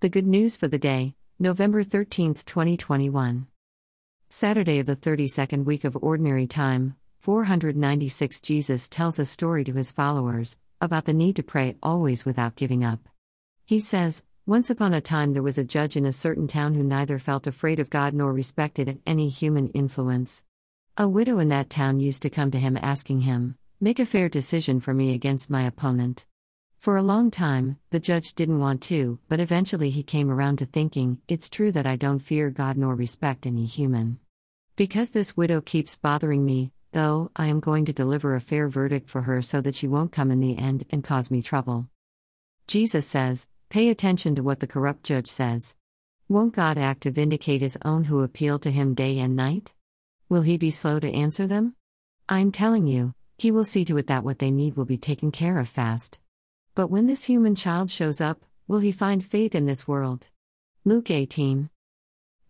The good news for the day, November 13, 2021. Saturday of the 32nd week of Ordinary Time, 496 Jesus tells a story to his followers about the need to pray always without giving up. He says, Once upon a time there was a judge in a certain town who neither felt afraid of God nor respected any human influence. A widow in that town used to come to him asking him, Make a fair decision for me against my opponent. For a long time, the judge didn't want to, but eventually he came around to thinking, It's true that I don't fear God nor respect any human. Because this widow keeps bothering me, though, I am going to deliver a fair verdict for her so that she won't come in the end and cause me trouble. Jesus says, Pay attention to what the corrupt judge says. Won't God act to vindicate his own who appeal to him day and night? Will he be slow to answer them? I'm telling you, he will see to it that what they need will be taken care of fast. But when this human child shows up, will he find faith in this world? Luke 18.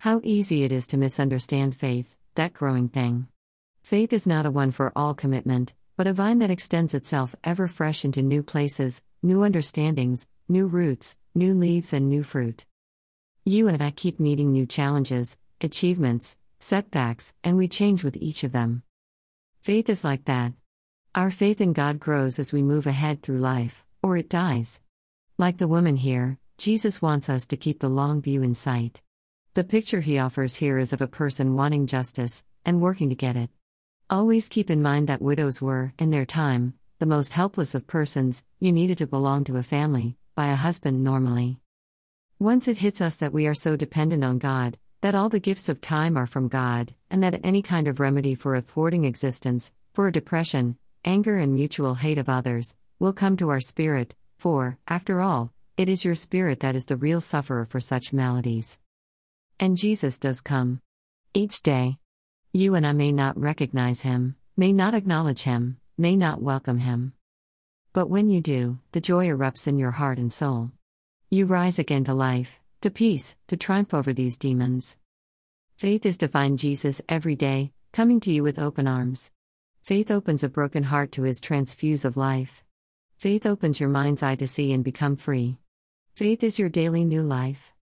How easy it is to misunderstand faith, that growing thing. Faith is not a one for all commitment, but a vine that extends itself ever fresh into new places, new understandings, new roots, new leaves, and new fruit. You and I keep meeting new challenges, achievements, setbacks, and we change with each of them. Faith is like that. Our faith in God grows as we move ahead through life, or it dies. Like the woman here, Jesus wants us to keep the long view in sight. The picture he offers here is of a person wanting justice, and working to get it. Always keep in mind that widows were, in their time, the most helpless of persons, you needed to belong to a family, by a husband normally. Once it hits us that we are so dependent on God, that all the gifts of time are from God, and that any kind of remedy for a thwarting existence, for a depression, anger, and mutual hate of others, will come to our spirit, for, after all, it is your spirit that is the real sufferer for such maladies. And Jesus does come. Each day. You and I may not recognize him, may not acknowledge him, may not welcome him. But when you do, the joy erupts in your heart and soul. You rise again to life, to peace, to triumph over these demons. Faith is to find Jesus every day, coming to you with open arms. Faith opens a broken heart to his transfuse of life. Faith opens your mind's eye to see and become free. Faith is your daily new life.